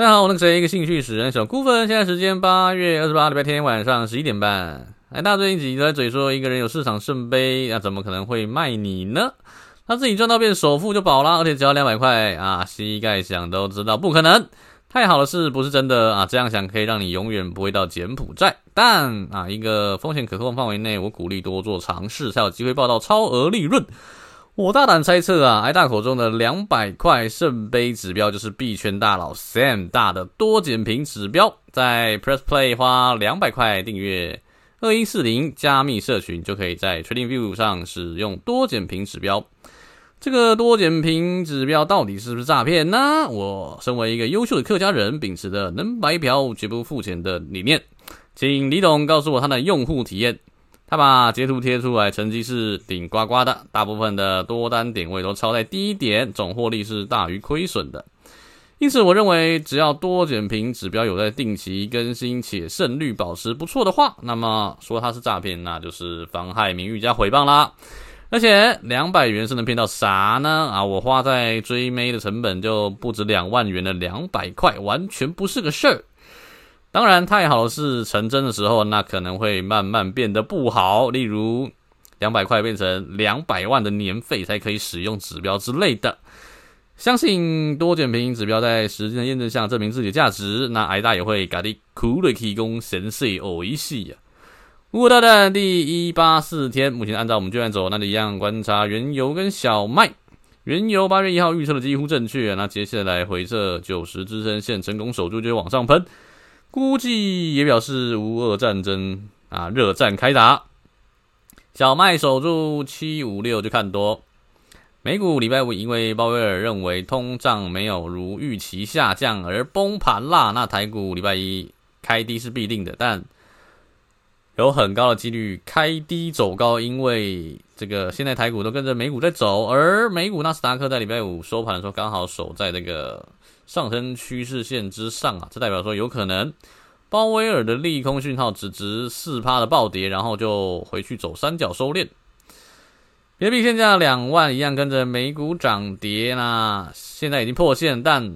大家好，我那个谁，一个兴趣使然小孤粉。现在时间八月二十八礼拜天晚上十一点半。哎，大家最近几集都在嘴说一个人有市场圣杯，那、啊、怎么可能会卖你呢？他自己赚到变首富就饱了，而且只要两百块啊，膝盖想都知道不可能。太好的事不是真的啊，这样想可以让你永远不会到柬埔寨。但啊，一个风险可控范围内，我鼓励多做尝试，才有机会报到超额利润。我大胆猜测啊，挨大口中的两百块圣杯指标就是币圈大佬 Sam 大的多捡坪指标。在 Press Play 花两百块订阅二一四零加密社群，就可以在 TradingView 上使用多捡坪指标。这个多捡坪指标到底是不是诈骗呢？我身为一个优秀的客家人，秉持的能白嫖绝不付钱的理念，请李董告诉我他的用户体验。他把截图贴出来，成绩是顶呱呱的，大部分的多单点位都超在低点，总获利是大于亏损的。因此，我认为只要多减平指标有在定期更新，且胜率保持不错的话，那么说它是诈骗，那就是妨害名誉加诽谤啦。而且两百元是能骗到啥呢？啊，我花在追妹的成本就不止两万元的两百块，完全不是个事儿。当然，太好的事成真的时候，那可能会慢慢变得不好。例如，两百块变成两百万的年费才可以使用指标之类的。相信多捡坪指标在实践的验证下证明自己的价值，那挨大也会咖喱苦的提供神髓偶一系呀。五大蛋第一八四天，目前按照我们计划走，那就一样观察原油跟小麦。原油八月一号预测的几乎正确，那接下来回撤九十支撑线成功守住，就往上喷。估计也表示无俄战争啊，热战开打。小麦守住七五六就看多。美股礼拜五因为鲍威尔认为通胀没有如预期下降而崩盘啦。那台股礼拜一开低是必定的，但有很高的几率开低走高，因为这个现在台股都跟着美股在走，而美股纳斯达克在礼拜五收盘的时候刚好守在这个。上升趋势线之上啊，这代表说有可能鲍威尔的利空讯号只值四趴的暴跌，然后就回去走三角收敛。比特币现价两万一样跟着美股涨跌，啦现在已经破线，但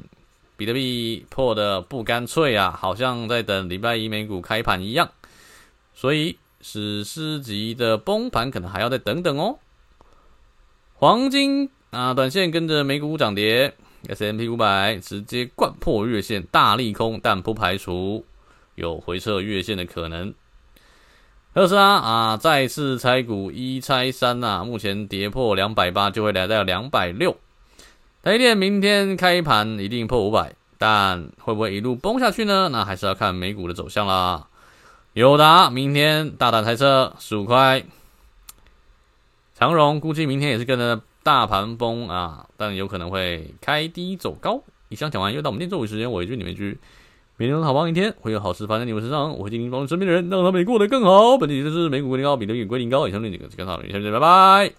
比特币破的不干脆啊，好像在等礼拜一美股开盘一样，所以史诗级的崩盘可能还要再等等哦。黄金啊，短线跟着美股涨跌。，S M P 五百直接掼破月线，大利空，但不排除有回撤月线的可能。特斯拉啊，再次拆股一拆三呐，目前跌破两百八就会来到两百六。台电明天开盘一定破五百，但会不会一路崩下去呢？那还是要看美股的走向啦。友达明天大胆猜测十五块，长荣估计明天也是跟着。大盘崩啊，但有可能会开低走高。以上讲完，又到我们念咒语时间，我一句你们一句，每天好棒一天，会有好事发生在你们身上。我会尽力帮助身边的人，让他们也过得更好。本期就是美股归零高，比特币归零高。以上那几个，就看到了，下期见，拜拜。